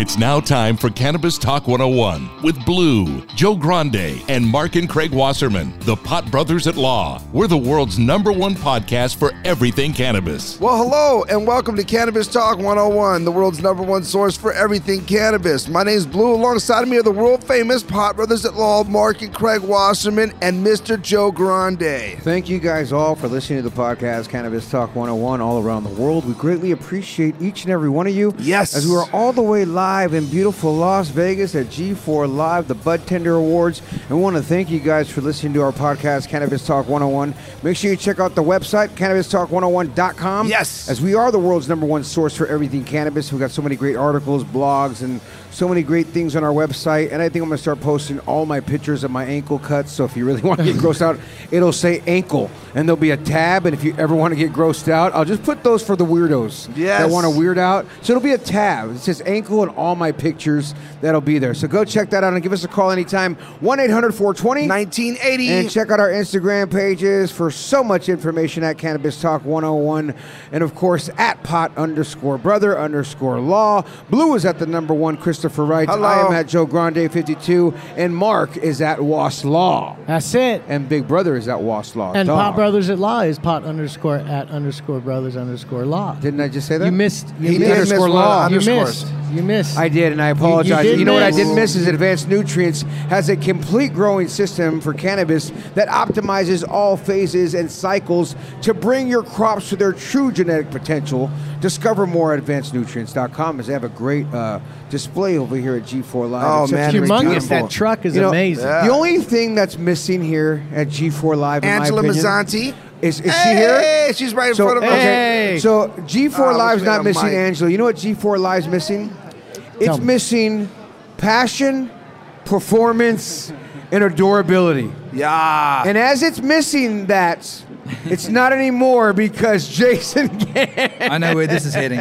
It's now time for Cannabis Talk 101 with Blue, Joe Grande, and Mark and Craig Wasserman, the Pot Brothers at Law. We're the world's number one podcast for everything cannabis. Well, hello, and welcome to Cannabis Talk 101, the world's number one source for everything cannabis. My name's Blue. Alongside of me are the world famous Pot Brothers at Law, Mark and Craig Wasserman, and Mr. Joe Grande. Thank you guys all for listening to the podcast Cannabis Talk 101 all around the world. We greatly appreciate each and every one of you. Yes. As we are all the way live in beautiful Las Vegas at G4 Live, the Bud Tender Awards. And we want to thank you guys for listening to our podcast, Cannabis Talk 101. Make sure you check out the website, cannabistalk101.com. Yes. As we are the world's number one source for everything cannabis. We've got so many great articles, blogs, and so many great things on our website. And I think I'm going to start posting all my pictures of my ankle cuts. So if you really want to get grossed out, it'll say ankle. And there'll be a tab. And if you ever want to get grossed out, I'll just put those for the weirdos Yes. that want to weird out. So it'll be a tab. It says ankle and all my pictures. That'll be there. So go check that out and give us a call anytime. 1 800 420 1980. and check out our Instagram pages for so much information at Cannabis Talk 101. And of course, at pot underscore brother underscore law. Blue is at the number one, Christopher Wright. Hello. I am at Joe Grande 52. And Mark is at Was Law. That's it. And Big Brother is at Was Law. And Dog. Pot Brothers at Law is pot underscore at underscore brothers underscore law. Didn't I just say that? You missed. You He missed. Underscore of law. You missed. You missed. I did, and I apologize. You, did know what I didn't miss is Advanced Nutrients has a complete growing system for cannabis that optimizes all phases and cycles to bring your crops to their true genetic potential. Discover more at advancednutrients.com as they have a great uh, display over here at G4 Live. Oh, It's such man, Humongous. That truck is You know, amazing. Yeah. The only thing that's missing here at G4 Live, in Angela my opinion, Mazzanti. is, is hey, she here? she's right in So, front of us. okay, so G4 Oh, I Live's wish we had not missing. Angela. You know what G4 Live's missing? It's me. missing passion, performance, and adorability. Yeah. And as it's missing that, it's not anymore because Jason I know where this is heading.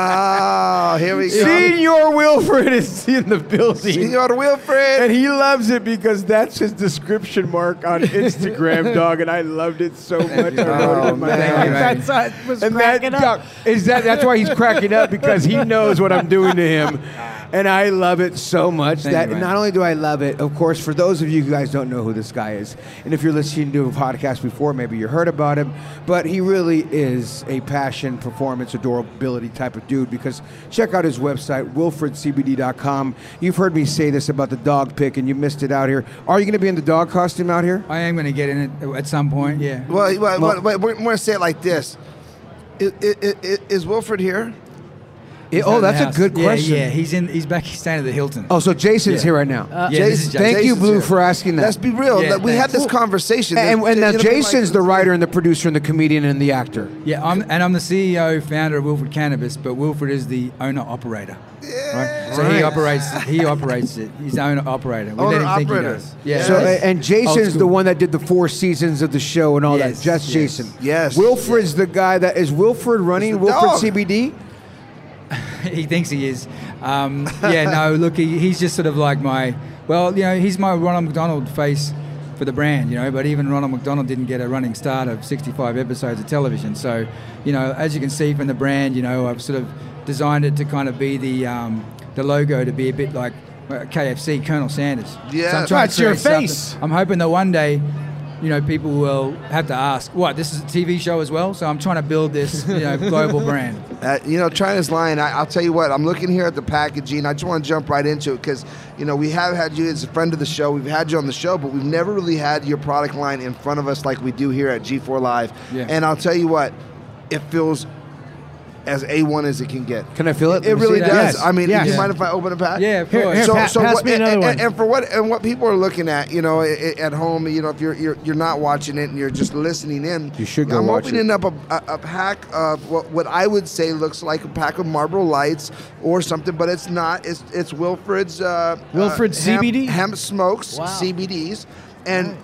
Ah, here we go. Senior Wilfred is in the building. Senor Wilfred. And he loves it because that's his description mark on Instagram, dog. And I loved it so much. I wrote it Oh, in my man. handwriting. That's I was And that, cracking up. dog, is that that's why he's cracking up because he knows what I'm doing to him, and I love it so much Thank that you, man. not only do I love it, of course, for those of you who guys don't know who this guy is, and if you're listening to a podcast before, maybe you heard about him, but he really is a passion, performance, adorability type of dude. Because check out his website, wilfredcbd.com. You've heard me say this about the dog pick, and you missed it out here. Are you going to be in the dog costume out here? I am going to get in it at some point. Yeah. well, well, well, well, we're going to say it like this. Is, is, is Wilfred here? Yeah, He's oh, out of the that's a good question. Yeah, he's in. He's back. He's staying at the Hilton. Oh, so Jason's Yeah. here right now. yeah, this is Jason- Thank you, Blue, here. for asking that. Let's be real. Yeah, we had thanks. this conversation. And, and now Jason's like- the writer and the producer and the comedian and the actor. Yeah, I'm, and I'm the CEO, founder of Wilfred Cannabis, but Wilfred is the owner operator. Right. So Right. he operates. He operates it. He's the owner operator. We Owner let him think he operator. does. Yeah. So, uh, and Jason's the one that did the four seasons of the show and all Yes, that. That's yes. Jason. Yes. Wilfred's the guy that is Wilfred running Wilfred dog. CBD. he thinks he is. Um, yeah, no, look, he, he's just sort of like my, well, you know, he's my Ronald McDonald face for the brand, you know, but even Ronald McDonald didn't get a running start of 65 episodes of television. So, you know, as you can see from the brand, you know, I've sort of designed it to kind of be the, um, the logo to be a bit like uh, KFC, Colonel Sanders. Yeah. so I'm trying to That's your create something- face. I'm hoping that one day, you know, people will have to ask, what, this is a TV show as well? So I'm trying to build this, you know, global brand. Uh, you know, China's lying. I, I'll tell you what. I'm looking here at the packaging. I just want to jump right into it because you know we have had you as a friend of the show. We've had you on the show, but we've never really had your product line in front of us like we do here at G4 Live. Yeah. And I'll tell you what, it feels as A1 as it can get. Can I feel it? It Let really does. Yes. I mean, Yes. do you mind if I open a pack? Yeah, of Here- course. here, so, pa- so pass what, me and, another and- one. and for what and what people are looking at, you know, i- i- at home, you know, if you're you're, you're not watching it and you're just listening in, You should go I'm watch opening it. up a, a, a pack of what, what I would say looks like a pack of Marlboro Lights or something, but it's not. It's it's Wilfred's uh, Wilfred uh, hemp- CBD? hemp smokes Wow. CBDs, and.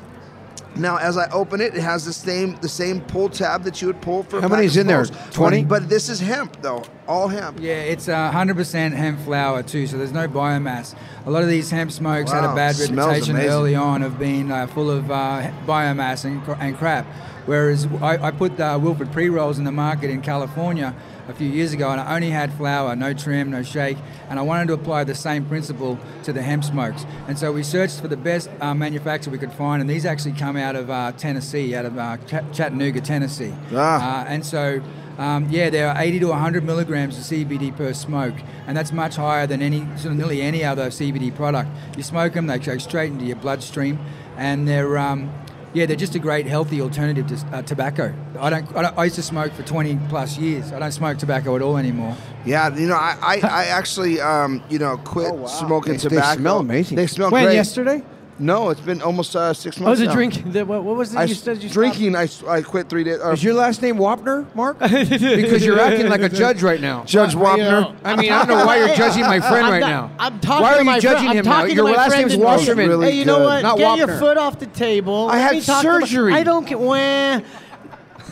Now, as I open it, it has the same the same pull tab that you would pull for. How pack many's of in there? 20? But, but this is hemp, though, all hemp. Yeah, it's uh, 100% hemp flour too, so there's no biomass. A lot of these hemp smokes had a bad reputation early on of being uh, full of uh, biomass and, and crap. Whereas I, I put uh, Wilfred pre rolls in the market in California a few years ago, and I only had flour, no trim, no shake, and I wanted to apply the same principle to the hemp smokes. And so we searched for the best uh, manufacturer we could find, and these actually come out of uh, Tennessee, out of uh, Ch- Chattanooga, Tennessee. Ah. Uh, and so, um, yeah, there are 80 to 100 milligrams of CBD per smoke, and that's much higher than any, sort of nearly any other CBD product. You smoke them, they go straight into your bloodstream, and they're, um, yeah, they're just a great healthy alternative to uh, tobacco. I don't, I don't. I used to smoke for 20 plus years. I don't smoke tobacco at all anymore. Yeah, you know, I, I, I actually, um, you know, quit smoking They- they tobacco. smell amazing. They smell When great. yesterday? No, it's been almost uh, six Oh, months. was it now. drink? The, what, what was it I you said you stopped? drinking. I quit three days. Uh, Is your last name Wapner, Mark? because you're acting like a judge right now. Judge Well, you Wapner. know, I mean, I don't know why you're judging my friend I'm right not- now. I'm talking Why are you my judging friend. him now? Your last friend name's Wasserman. Really hey, you know good. what? Not Get your foot off the table. I Let had me talk to my- surgery. I don't care. Wah.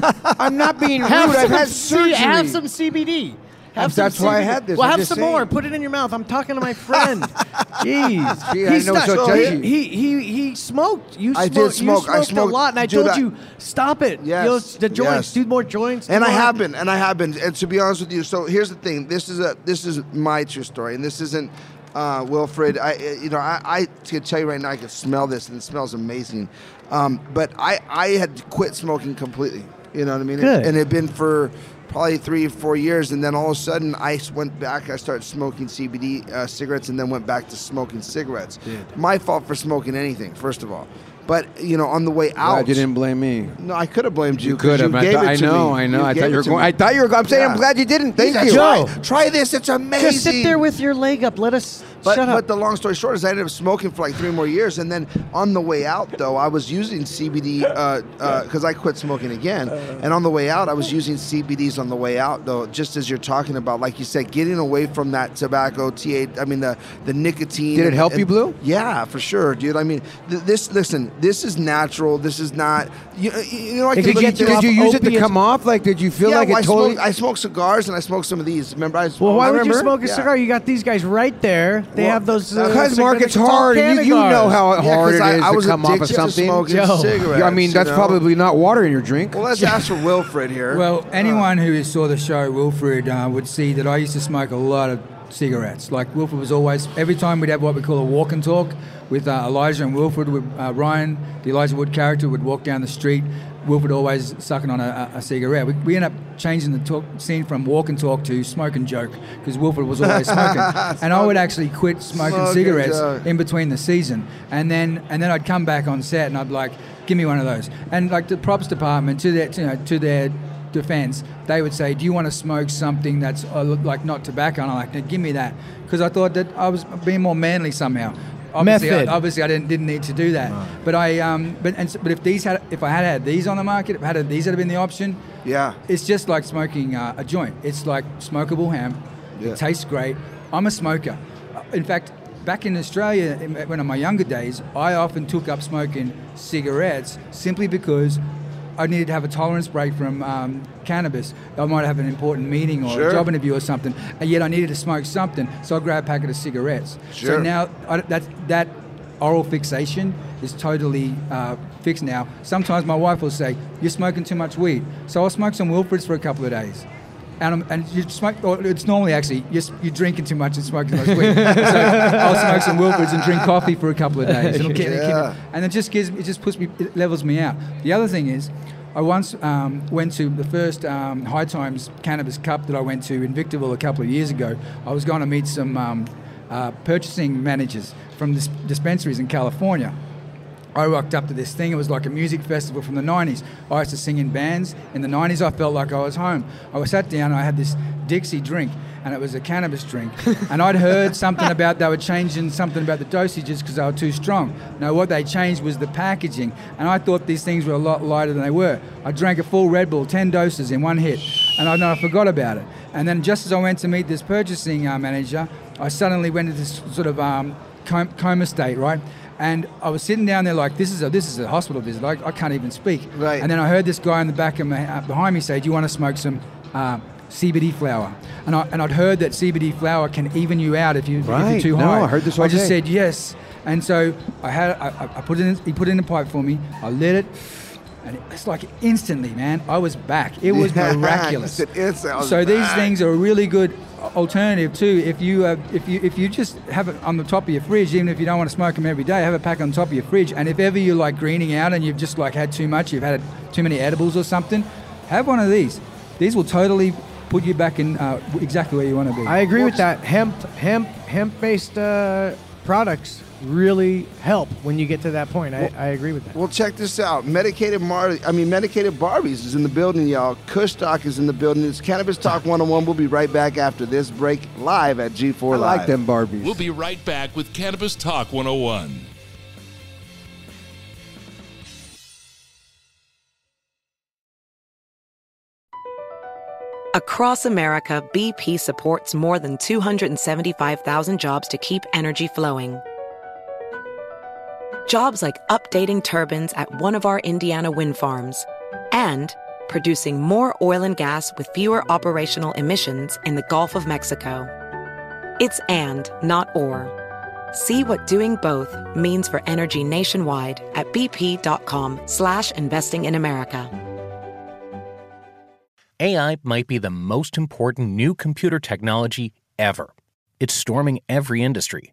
I'm not being rude. I've some, had C- surgery. have some CBD. Have That's why I had this. Well, I'm have some saying. more. Put it in your mouth. I'm talking to my friend. Jeez. Gee, I know so he, judgy. he he he smoked. You I did smoked. smoke. You I smoked, smoked- a lot, and I dude, told I- you stop it. Yes, You know, the joints. yes. Do more joints. do and I more- have been, and I have been. And to be honest with you, so here's the thing. This is a this is my true story, and this isn't uh, Wilfred. I you know I, I can tell you right now, I can smell this, and it smells amazing. Um, but I I had quit smoking completely. You know what I mean? Good. And it had been for probably three or four years, and then all of a sudden I went back. I started smoking CBD uh, cigarettes, and then went back to smoking cigarettes. My fault for smoking anything, first of all. But you know, on the way out, Glad you didn't blame me. no, I could have blamed you. You 'cause could have. I, gave thought- it I know. me. I know. You I thought you were going. me. I thought you were. I'm saying. Yeah. I'm glad you didn't. Thank Yeah, you. Joe. Try, try this. It's amazing. Just sit there with your leg up. Let us But, shut up. but the long story short is I ended up smoking for like three more years, and then on the way out though I was using CBD because uh, uh, I quit smoking again, uh. and on the way out I was using CBDs on the way out though, just as you're talking about, like you said, getting away from that tobacco, T8, I mean the the nicotine. Did it and- help you, Blue? Yeah, for sure, dude. I mean, th- this listen, this is natural. This is not. You, you know, I Did you, get, did you use it to come off? Like, did you feel yeah, like well, it I, totally? I smoke cigars and I smoke some of these. Remember, I well, why I would you smoke a Yeah. cigar? You got these guys right there. They Well, have those. Uh, Because Mark, it's hard, you, you know how Yeah, hard 'cause it I- I was to come off of addicted to something. smoking Joe. cigarettes, Yeah, I mean, you that's know? probably not water in your drink. Well, let's ask for Wilfred here. Well, anyone who saw the show Wilfred uh, would see that I used to smoke a lot of cigarettes. Like Wilfred was always every time we'd have what we call a walk and talk with uh, Elijah and Wilfred. With uh, Ryan, the Elijah Wood character, would walk down the street. Wilfred always sucking on a, a, cigarette. We, we end up changing the talk scene from walk and talk to smoke and joke because Wilfred was always smoking, and I would actually quit smoking Smoke cigarettes in between the season, and then and then I'd come back on set and I'd like, give me one of those. And like the props department, to their you know, to their defense, they would say, do you want to smoke something that's uh, like not tobacco? And I'm like, "No, give me that, because I thought that I was being more manly somehow. Obviously, Method. I, obviously, I didn't, didn't need to do that. But I, um, but and, but if these had, if I had had these on the market, if I had these had been the option, yeah. it's just like smoking uh, a joint. It's like smokable ham. Yeah. It tastes great. I'm a smoker. Uh, In fact, back in Australia, in, when in my younger days, I often took up smoking cigarettes simply because I needed to have a tolerance break from um, cannabis. I might have an important meeting or Sure. a job interview or something, and yet I needed to smoke something, so I grabbed a packet of cigarettes. Sure. So now I, that that oral fixation is totally uh, fixed now. Sometimes my wife will say, "You're smoking too much weed," so I'll smoke some Wilfreds for a couple of days. And, and you smoke, or it's normally actually you're, you're drinking too much and smoking too much weed. so I'll smoke some Wilfreds and drink coffee for a couple of days. It'll keep, it'll keep- Yeah. and it just gives it just puts me it levels me out. The other thing is, I once um, went to the first um, High Times Cannabis Cup that I went to in Victorville a couple of years ago. I was going to meet some um, uh, purchasing managers from dis- dispensaries in California. I rocked up to this thing. It was like a music festival from the 90s. I used to sing in bands. In the 90s, I felt like I was home. I was sat down and I had this Dixie drink, and it was a cannabis drink. and I'd heard something about they were changing something about the dosages because they were too strong. Now, what they changed was the packaging, and I thought these things were a lot lighter than they were. I drank a full Red Bull, 10 doses in one hit, and I, I forgot about it. And then just as I went to meet this purchasing uh, manager, I suddenly went into this sort of um, coma state, right? And I was sitting down there like, this is a this is a hospital visit. I, I can't even speak. Right. And then I heard this guy in the back of my, uh, behind me say, "Do you want to smoke some uh, CBD flower?" And I and I'd heard that CBD flower can even you out if you if Right. you're too No. I heard this I just day. said yes. And so I had I, I- put it in. He put it in a pipe for me. I lit it. And it's like instantly, man, I was back. It was miraculous. you said instantly, I was so these things are really good alternative too. If you uh, if you if you just have it on the top of your fridge, even if you don't want to smoke them every day, have a pack on top of your fridge. And if ever you're like greening out and you've just like had too much, you've had too many edibles or something, have one of these. These will totally put you back in uh, exactly where you want to be. I agree with that. Hemp, hemp, hemp-based uh, products really help when you get to that point. I, I agree with that. Well, check this out. Medicated Mar, I mean, Medicated Barbies is in the building, y'all. Kush Talk is in the building. It's Cannabis Talk 101. We'll be right back after this break live at G4 I Live. like them Barbies. We'll be right back with Cannabis Talk 101. Across America, BP supports more than 275,000 jobs to keep energy flowing. Jobs like updating turbines at one of our Indiana wind farms and producing more oil and gas with fewer operational emissions in the Gulf of Mexico. It's and, not or. See what doing both means for energy nationwide at bp.com slash investing in America. AI might be the most important new computer technology ever. It's storming every industry,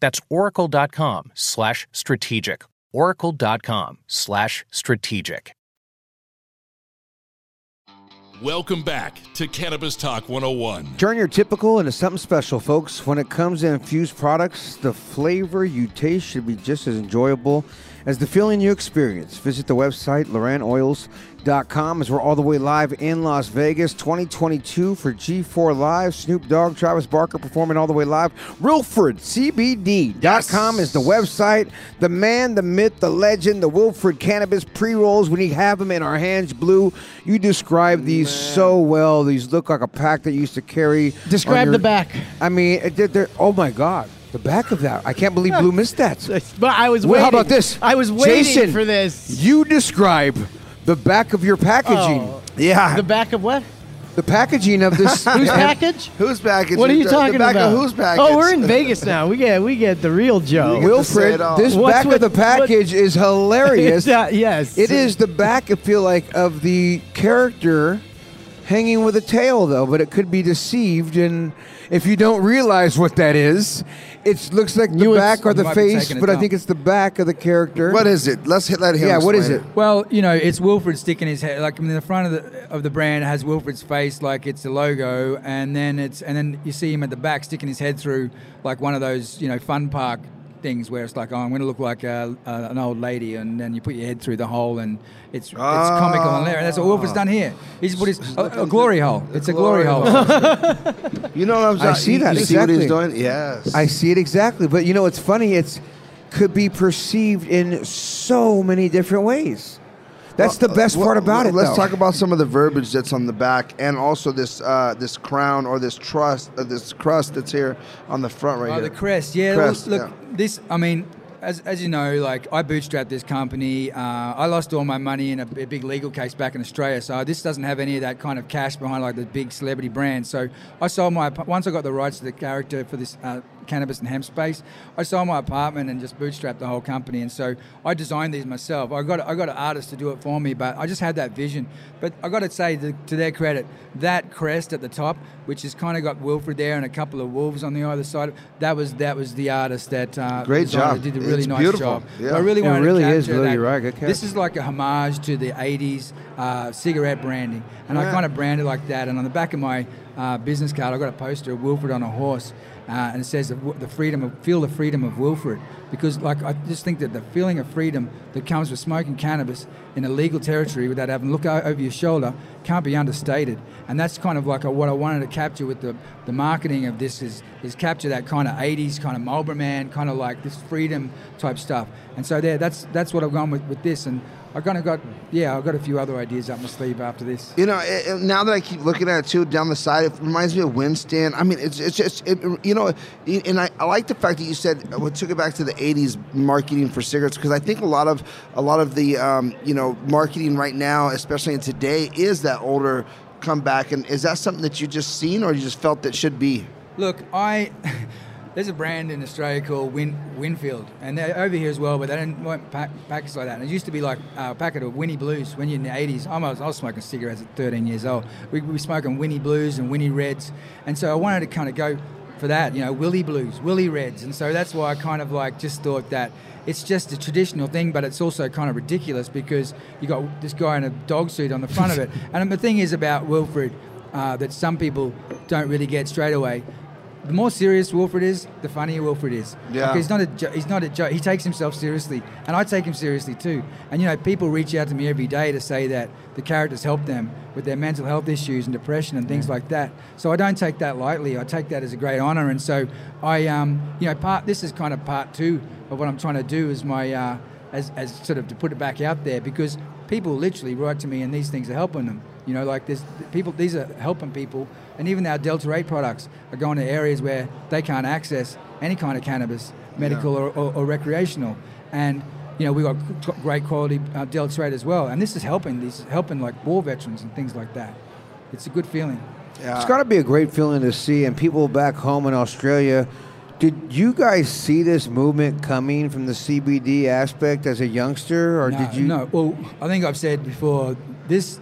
That's oracle.com slash strategic. Oracle.com slash strategic. Welcome back to Cannabis Talk 101. Turn your typical into something special, folks. When it comes to infused products, the flavor you taste should be just as enjoyable as the feeling you experience. Visit the website, LoranOils.com, as we're all the way live in Las Vegas 2022 for G4 Live. Snoop Dogg, Travis Barker performing all the way live. WilfredCBD.com is the website. The man, the myth, the legend, the Wilfred Cannabis pre rolls. When you have them in our hands, Blue, you describe these so well. These look like a pack that you used to carry. Describe your- the back. I mean, they're, they're- oh my God. The back of that. I can't believe Blue missed that. But I was Well, waiting. how about this? I was waiting Jason, for this. You describe the back of your packaging. Oh. Yeah. The back of what? The packaging of this. Whose package? Whose package? What are you The- talking the back about? Of whose package? Oh, we're in Vegas now. We get we get the real Joe. We get to Wilfred, it all. this What's back with- of the package is hilarious. Yeah, yes. It is the back, I feel like, of the character hanging with a tail, though, but it could be deceived. And If you don't realize what that is, it looks like the You would- back or the face, but I think it's the back of the character. What is it? Let's hit let him. Yeah, what is explain it? Well, you know, it's Wilfred sticking his head like I mean, the front of the of the brand has Wilfred's face like it's the logo, and then it's and then you see him at the back sticking his head through like one of those you know fun park things where it's like oh I'm going to look like a, a, an old lady, and then you put your head through the hole, and it's it's comical there, and hilarious. That's what Wilfred's ah. done here. He's put his a, a glory hole. It's a glory, hole. You know what I'm saying? I see You- that, You see what he's exactly. doing? Yes. I see it exactly, but you know what's funny? It's could be perceived in so many different ways. That's the best Well, part about it. Let's though. talk about some of the verbiage that's on the back, and also this uh, this crown or this trust, uh, this crust that's here on the front right Oh, here. the crest, yeah. Crest, look, yeah. this. I mean, as, as you know, like I bootstrapped this company. Uh, I lost all my money in a, a big legal case back in Australia. So this doesn't have any of that kind of cash behind like the big celebrity brands. So I sold my once I got the rights to the character for this. Uh, cannabis and hemp space. I sold my apartment and just bootstrapped the whole company. And so i designed these myself. I got i got an artist to do it for me but i just had that vision. But i got to say to, to their credit that crest at the top which has kind of got wilfred there and a couple of wolves on the other side that was that was the artist that uh, Great job. it, did a really It's nice beautiful. job. Yeah. So i really It wanted really to is, capture Lou, that. right, good this is like a homage to the 80s uh, cigarette branding. And i kind of branded like that. And on the back of my uh, business card i got a poster of wilfred on a horse uh, and it says the, the freedom of feel the freedom of Wilfred. Because like I just think that the feeling of freedom that comes with smoking cannabis in a legal territory without having to look over your shoulder can't be understated. And that's kind of like a, what I wanted to capture with the, the marketing of this is is capture that kind of 80s kind of Marlboro man kind of like this freedom type stuff. And so there that's that's what I've gone with, with this. And I kind of got yeah I've got a few other ideas up my sleeve after this You know, it, it- now that I keep looking at it too down the side, it reminds me of Winston. I mean, it's it's just it, you know, and I, I like the fact that you said uh, what took it back to the '80s marketing for cigarettes because I think a lot of a lot of the um, you know marketing right now, especially in today, is that older comeback. And is that something that you just seen or you just felt that should be? Look, I there's a brand in Australia called Win, Winfield, and they're over here as well, but they don't won't pack packets like that. And it used to be like a packet of Winnie Blues when you're in the 80s. I was, I was smoking cigarettes at 13 years old. We, we were smoking Winnie Blues and Winnie Reds, and so I wanted to kind of go for that, you know, Willie Blues, Willie Reds, and so that's why I kind of like just thought that it's just a traditional thing, but it's also kind of ridiculous because you got this guy in a dog suit on the front of it. And the thing is about Wilfred uh, that some people don't really get straight away. The more serious Wilfred is, the funnier Wilfred is. Yeah. Like, he's not a jo- he's not a joke. He takes himself seriously, and I take him seriously too. And you know, people reach out to me every day to say that the characters help them with their mental health issues and depression and things like that. So I don't take that lightly. I take that as a great honor. And so I, um, you know, part this is kind of part two of what I'm trying to do is my uh, as, as sort of to put it back out there because people literally write to me and these things are helping them. You know, like there's people, these are helping people, and even our Delta 8 products are going to areas where they can't access any kind of cannabis, medical or, or, or recreational. And, you know, we've got great quality uh, Delta 8 as well. And this is helping, these helping like war veterans and things like that. It's a good feeling. Yeah. It's got to be a great feeling to see. And people back home in Australia, did you guys see this movement coming from the CBD aspect as a youngster, or no, did you? No. Well, I think I've said before this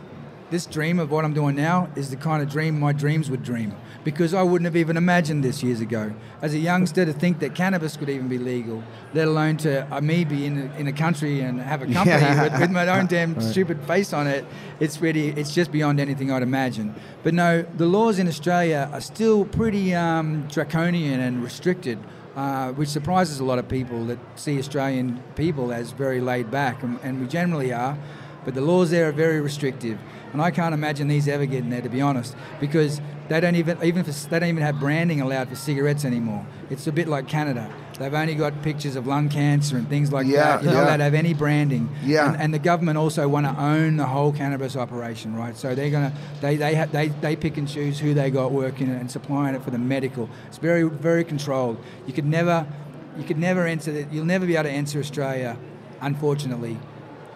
this dream of what I'm doing now is the kind of dream my dreams would dream because I wouldn't have even imagined this years ago. As a youngster, to think that cannabis could even be legal, let alone to uh, me be in a, in a country and have a company Yeah. with, with my own damn stupid face on it, it's really it's just beyond anything I'd imagine. But no, the laws in Australia are still pretty um, draconian and restricted. Uh, which surprises a lot of people that see Australian people as very laid back, and, and we generally are. But the laws there are very restrictive, and I can't imagine these ever getting there, to be honest, because they don't even even for, they don't even have branding allowed for cigarettes anymore. It's a bit like Canada. They've only got pictures of lung cancer and things like Yeah, that. You know, yeah. that have any branding. Yeah. And, and the government also want to own the whole cannabis operation, right? So they're gonna they they ha- they they pick and choose who they got working and supplying it for the medical. It's very very controlled. You could never you could never enter the, you'll never be able to enter Australia, unfortunately,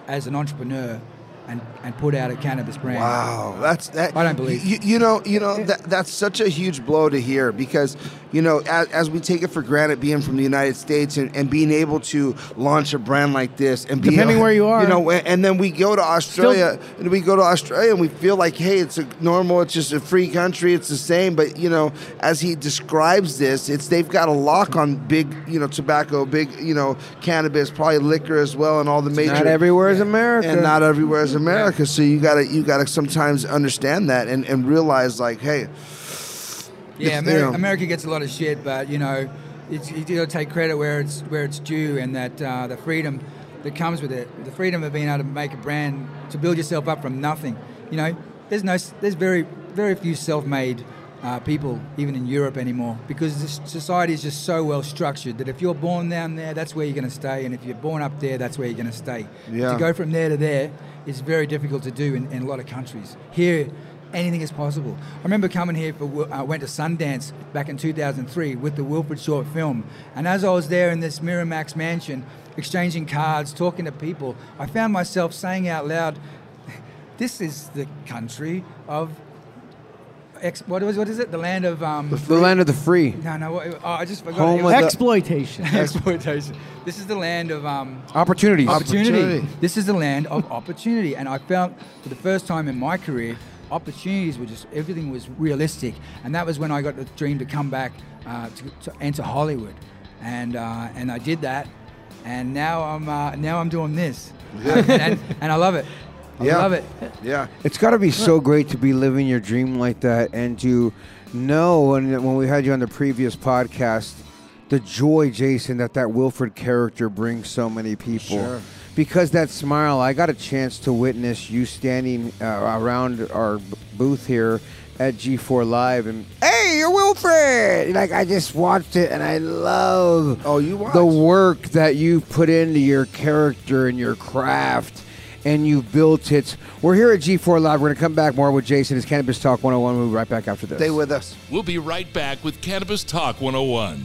as an entrepreneur and, and put out a cannabis brand. Wow, that's that. I don't believe. You, you know, you know that that's such a huge blow to hear because you know, as, as we take it for granted being from the United States and, and being able to launch a brand like this and Depending where you are. you know, and, and then we go to Australia and we go to Australia and we feel like, hey, it's a normal, it's just a free country, it's the same. But you know, as he describes this, it's they've got a lock on big, you know, tobacco, big, you know, cannabis, probably liquor as well, and all the major. Not everywhere is America. and not everywhere is America. So you gotta you gotta sometimes understand that and, and realize like, hey, Yeah, Ameri- America gets a lot of shit, but you know, it's, you got to take credit where it's where it's due, and that uh, the freedom that comes with it, the freedom of being able to make a brand, to build yourself up from nothing. You know, there's no, there's very very few self-made uh, people even in Europe anymore because this society is just so well structured that if you're born down there, that's where you're going to stay, and if you're born up there, that's where you're going to stay. Yeah. To go from there to there is very difficult to do in, in a lot of countries. Here, anything is possible. I remember coming here for I went to Sundance back in 2003 with the Wilfred short film, and as I was there in this Miramax mansion, exchanging cards, talking to people, I found myself saying out loud, "This is the country of." Ex- what was what is it? The land of um. The land of the free. no, no. what- Oh, I just forgot. Home It of was- Exploitation. exploitation. This is the land of um, Opportunities. opportunity. Opportunity. This is the land of opportunity, and I felt for the first time in my career, opportunities were just everything was realistic, and that was when I got the dream to come back uh, to, to enter Hollywood, and uh, and I did that, and now I'm uh, now I'm doing this, and, and I love it. I Yeah. love it. yeah, It's got to be so great to be living your dream like that and to know, and when we had you on the previous podcast, the joy, Jason, that that Wilfred character brings so many people. Sure. Because that smile, I got a chance to witness you standing uh, around our b- booth here at G4 Live, and hey, you're Wilfred! Like I just watched it, and I love Oh, you the work that you put into your character and your craft and you've built it. We're here at G4 Live. We're going to come back more with Jason. It's Cannabis Talk 101. We'll be right back after this. stay with us. We'll be right back with Cannabis Talk 101.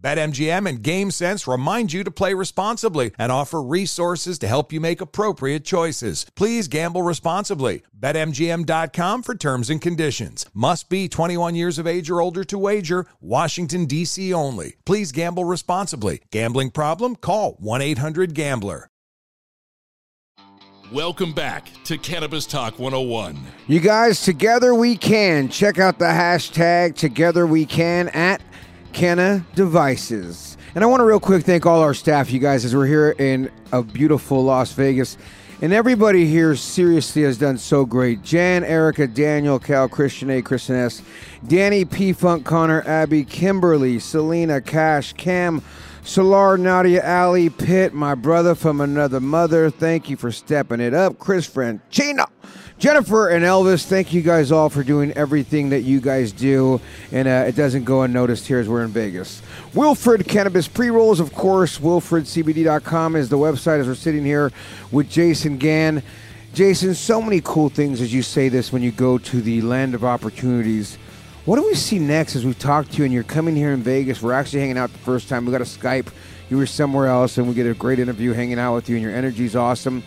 BetMGM and GameSense remind you to play responsibly and offer resources to help you make appropriate choices. Please gamble responsibly. BetMGM.com for terms and conditions. Must be 21 years of age or older to wager. Washington, D.C. only. Please gamble responsibly. Gambling problem? Call 1 800 Gambler. Welcome back to Cannabis Talk 101. You guys, together we can. Check out the hashtag together we can at Canna Devices. And I want to real quick thank all our staff, you guys, as we're here in a beautiful Las Vegas. And everybody here seriously has done so great. Jan, Erica, Daniel, Cal, Christian A, Kristen S, Danny, P Funk, Connor, Abby, Kimberly, Selena, Cash, Cam, Solar, Nadia, Ali, Pitt, my brother from another mother. Thank you for stepping it up. Chris Franchino, Jennifer, and Elvis. Thank you guys all for doing everything that you guys do. And uh, it doesn't go unnoticed here as we're in Vegas. Wilfred Cannabis Pre Rolls, of course. WilfredCBD.com is the website as we're sitting here with Jason Gann. Jason, so many cool things as you say this when you go to the land of opportunities. What do we see next as we talk to you and you're coming here in Vegas? We're actually hanging out the first time. We got a Skype. You were somewhere else and we get a great interview hanging out with you and your energy's awesome.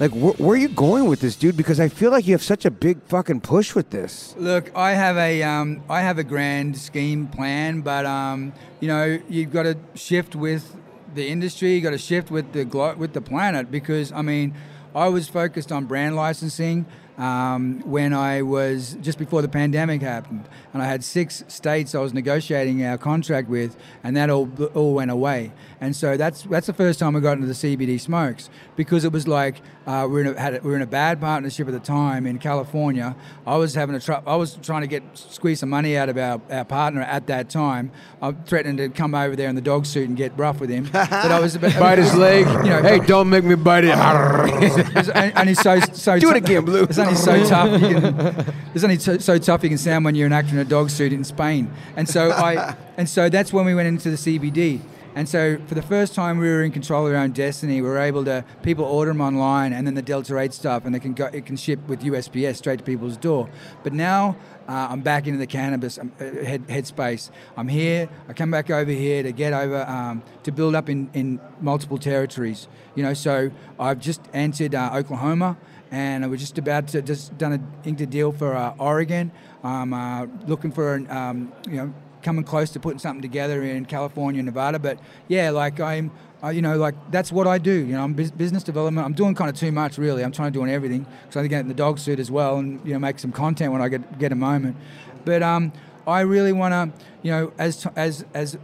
Like, wh- where are you going with this, dude? Because I feel like you have such a big fucking push with this. Look, I have a um, I have a grand scheme plan, but um, you know you've got to shift with the industry. You got to shift with the glo- with the planet because I mean, I was focused on brand licensing um, when I was just before the pandemic happened, and I had six states I was negotiating our contract with, and that all all went away. And so that's that's the first time I got into the CBD smokes because it was like uh, we we're in a, had a, we were in a bad partnership at the time in California. I was having a tr- I was trying to get squeeze some money out of our, our partner at that time. I threatened to come over there in the dog suit and get rough with him, but I was about, Bite his leg. You know, hey, don't make me bite it. And, and he's so so Do it again, Blue. It's only so tough. You can, it's only so, so tough you can sound when you're an actor in a dog suit in Spain. And so I, and so that's when we went into the CBD. And so for the first time, we were in control of our own destiny. We were able to people order them online, and then the Delta Eight stuff, and they can go, it can ship with USPS straight to people's door. But now. Uh, I'm back into the cannabis um, uh, head, headspace. I'm here. I come back over here to get over um, to build up in, in multiple territories. You know, so I've just entered uh, Oklahoma and we're just about to just done a inked a deal for uh, Oregon. I'm uh, looking for um, you know coming close to putting something together in California, Nevada. But yeah, like I'm. Uh, you know, like that's what I do. You know, I'm bus- business development. I'm doing kind of too much, really. I'm trying to do everything because I get in the dog suit as well, and you know, make some content when I get get a moment. But um, I really want to, you know, as as as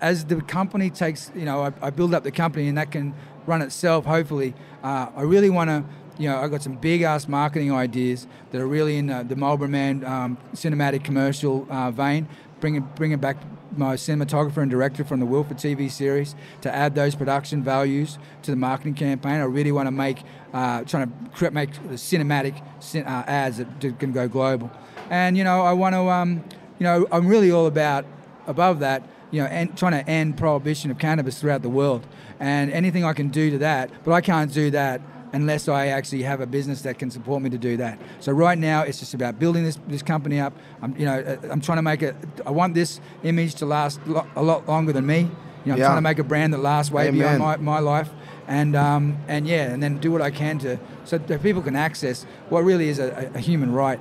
as the company takes, you know, I, I build up the company and that can run itself. Hopefully, uh, I really want to. You know, I've got some big ass marketing ideas that are really in the, the Marlboro Man um, cinematic commercial uh, vein. Bringing bringing back my cinematographer and director from the Wilfred TV series to add those production values to the marketing campaign. I really want to make uh, trying to make the cinematic cin- uh, ads that can go global. And you know, I want to um, you know, I'm really all about above that you know, and trying to end prohibition of cannabis throughout the world. And anything I can do to that, but I can't do that unless I actually have a business that can support me to do that. So right now, it's just about building this, this company up. I'm, you know, uh, I'm trying to make it. I want this image to last lo- a lot longer than me. You know, I'm Yeah. trying to make a brand that lasts way Amen. beyond my, my life. And um, and yeah, and then do what I can to so that people can access what really is a, a human right.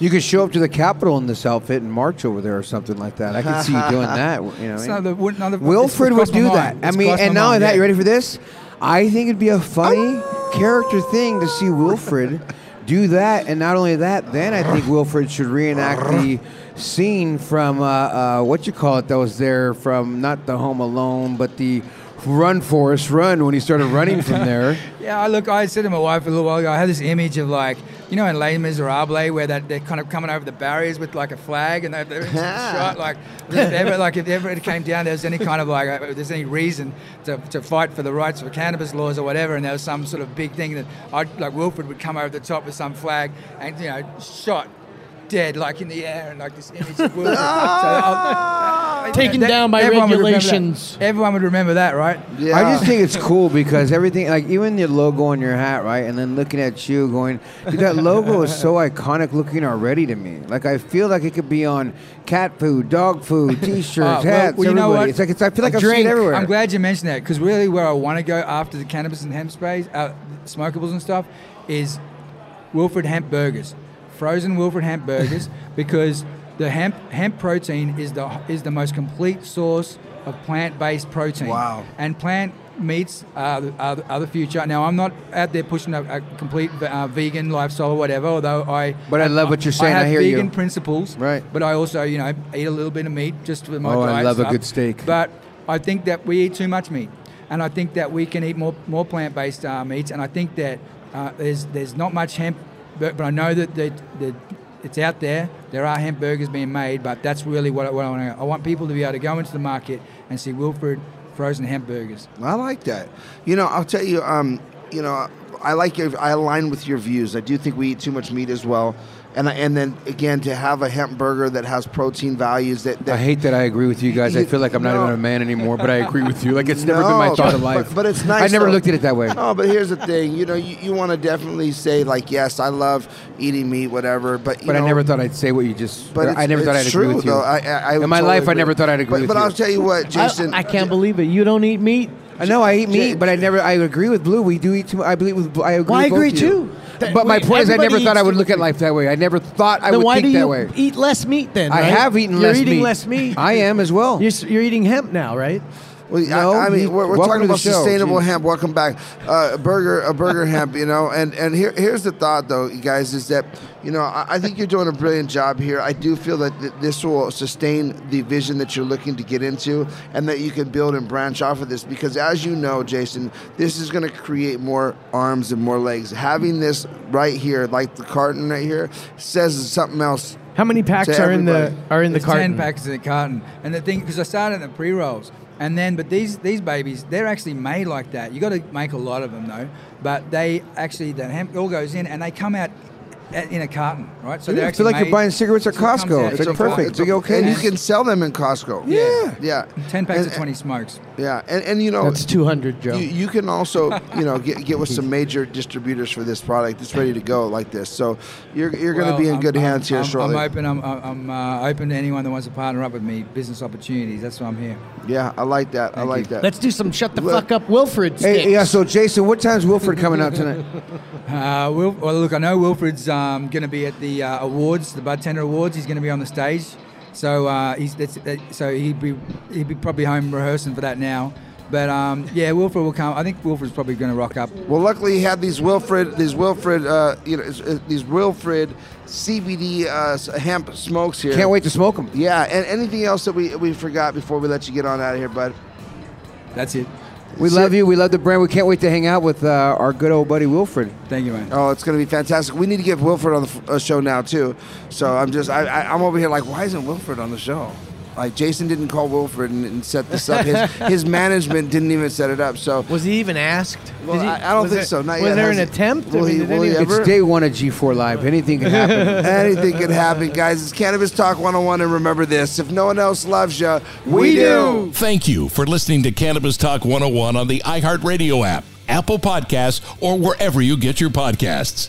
You could show up to the Capitol in this outfit and march over there or something like that. I could see you doing that. You know, what I It's mean? not the- the- Wilfred would do mind. that. I mean, and now mind, that, yeah. you ready for this? I think it'd be a funny character thing to see Wilfred do that, and not only that, then I think Wilfred should reenact the scene from uh, uh, what you call it that was there from not the Home Alone, but the Run Forrest Run when he started running from there. Yeah, I look, I said to my wife a little while ago, I had this image of like, you know, in Les Miserables, where that they're kind of coming over the barriers with like a flag and they're, they're shot. Like, if ever, like, if ever it came down, there was any kind of like, uh, if there's any reason to, to fight for the rights for cannabis laws or whatever, and there was some sort of big thing that I'd, like Wilfred would come over the top with some flag and, you know, shot dead, like in the air, and like this image of Wilfred. so Taken that- down by everyone would regulations. Everyone would remember that, right? Yeah. I just think it's cool because everything, like even your logo on your hat, right? And then looking at you going, dude, that logo is so iconic looking already to me. Like I feel like it could be on cat food, dog food, t-shirts, Uh, well- hats, well, you know everybody. what? It's like it's, I feel like I've seen it everywhere. I'm glad you mentioned that because really where I want to go after the cannabis and hemp sprays, uh, smokables and stuff, is Wilfred hemp burgers, frozen Wilfred hemp burgers, because the hemp hemp protein is the is the most complete source of plant-based protein. Wow. And plant meats are the, are the, are the future. Now I'm not out there pushing a, a complete uh, vegan lifestyle or whatever, although I. But I love what you're saying. I I have hear you. vegan principles. Right. But I also, you know, eat a little bit of meat just for my Oh, I diet love a good steak. But I think that we eat too much meat, and I think that we can eat more more plant based uh, meats, and I think that uh, there's there's not much hemp, but, but I know that the, that it's out there. There are hamburgers being made, but that's really what I, what I want. I want people to be able to go into the market and see Wilfred frozen hamburgers. I like that. You know, I'll tell you. Um, you know, I like your. I align with your views. I do think we eat too much meat as well, and I- and then again to have a hemp burger that has protein values that. that I hate that I agree with you guys. I feel like I'm not even a man anymore, but I agree with you. Like it's never been my thought of life. But, but it's nice. I never though. looked at it that way. No, but here's the thing. You know, you, you want to definitely say like, yes, I love eating meat, whatever. But you But I never thought I'd say what you just. But I it's- never thought I'd it's agree true, with you. Though. I, I, I In my totally life, I never thought I'd agree but, with but you. But I'll tell you what, I, Jason. I can't believe it. You don't eat meat? I know I eat meat, but I never. I agree with Blue. We do eat too. I believe with. I agree. Well, I with both agree of you. too. That- But my wait, point is, I never thought I eats would look at life that way. I never thought I then would why think do that you way. eat less meat then? I right? have eaten less meat. you're less eating meat. less meat. I am as well. You're, s- you're eating hemp now, right? Well, No, I, I mean, we're, we're talking about show, sustainable geez. hemp. Welcome back, uh, a burger, a burger hemp. You know, and and here here's the thought, though, you guys, is that you know I, I think you're doing a brilliant job here. I do feel that th- this will sustain the vision that you're looking to get into, and that you can build and branch off of this. Because as you know, Jason, this is going to create more arms and more legs. Having this right here, like the carton right here, says something else. How many packs are in the are in the There's carton? Ten packets in the carton, and the thing because I started in the pre rolls, and then but these these babies they're actually made like that. You got to make a lot of them though, but they actually the hemp all goes in and they come out in a carton, right? So Yeah, they're I actually feel like you're made- buying cigarettes at so it Costco. out It's like perfect. carton. Big okay. And you can sell them in Costco. Yeah. yeah. Ten packs And- of twenty smokes. Yeah, and, and you know That's 200, Joe. You, you can also, you know, get, get with some major distributors for this product. It's ready to go like this. So you're, you're going to be in I'm- good I'm- hands here I'm, shortly. I'm open. I'm, I'm uh, open to anyone that wants to partner up with me. Business opportunities. That's why I'm here. yeah, I like that. I like you. that. Let's do some shut the Look- fuck up Wilfred sticks. Hey, yeah. So Jason, what time's Wilfred coming out tonight? Uh, Wil- well, look, I know Wilfred's um, going to be at the uh, awards, the Bud Tender Awards. He's going to be on the stage, so uh, he's that's, that, so he'd be he'd be probably home rehearsing for that now. But um, yeah, Wilfred will come. I think Wilfred's probably going to rock up. well, luckily he had these Wilfred, these Wilfred, uh, you know, these Wilfred CBD uh, hemp smokes here. Can't wait to smoke them. Yeah, and anything else that we we forgot before we let you get on out of here, bud? That's it. We love you. We love the brand. We can't wait to hang out with uh, our good old buddy Wilfred. Thank you, man. Oh, it's going to be fantastic. We need to get Wilfred on the f- uh, show now too. So I'm just, I, I, I'm over here like, why isn't Wilfred on the show? Like Jason didn't call Wilfred and, and set this up. His, his management didn't even set it up. So Was he even asked? Well, he- I- I don't think there- so. Not was yet. there an Has he- attempt? will he- will he ever- It's day one of G4 Live. Anything can happen. anything can happen, guys. It's Cannabis Talk 101, and remember this: if no one else loves you, we, We do. do. Thank you for listening to Cannabis Talk 101 on the iHeartRadio app, Apple Podcasts, or wherever you get your podcasts.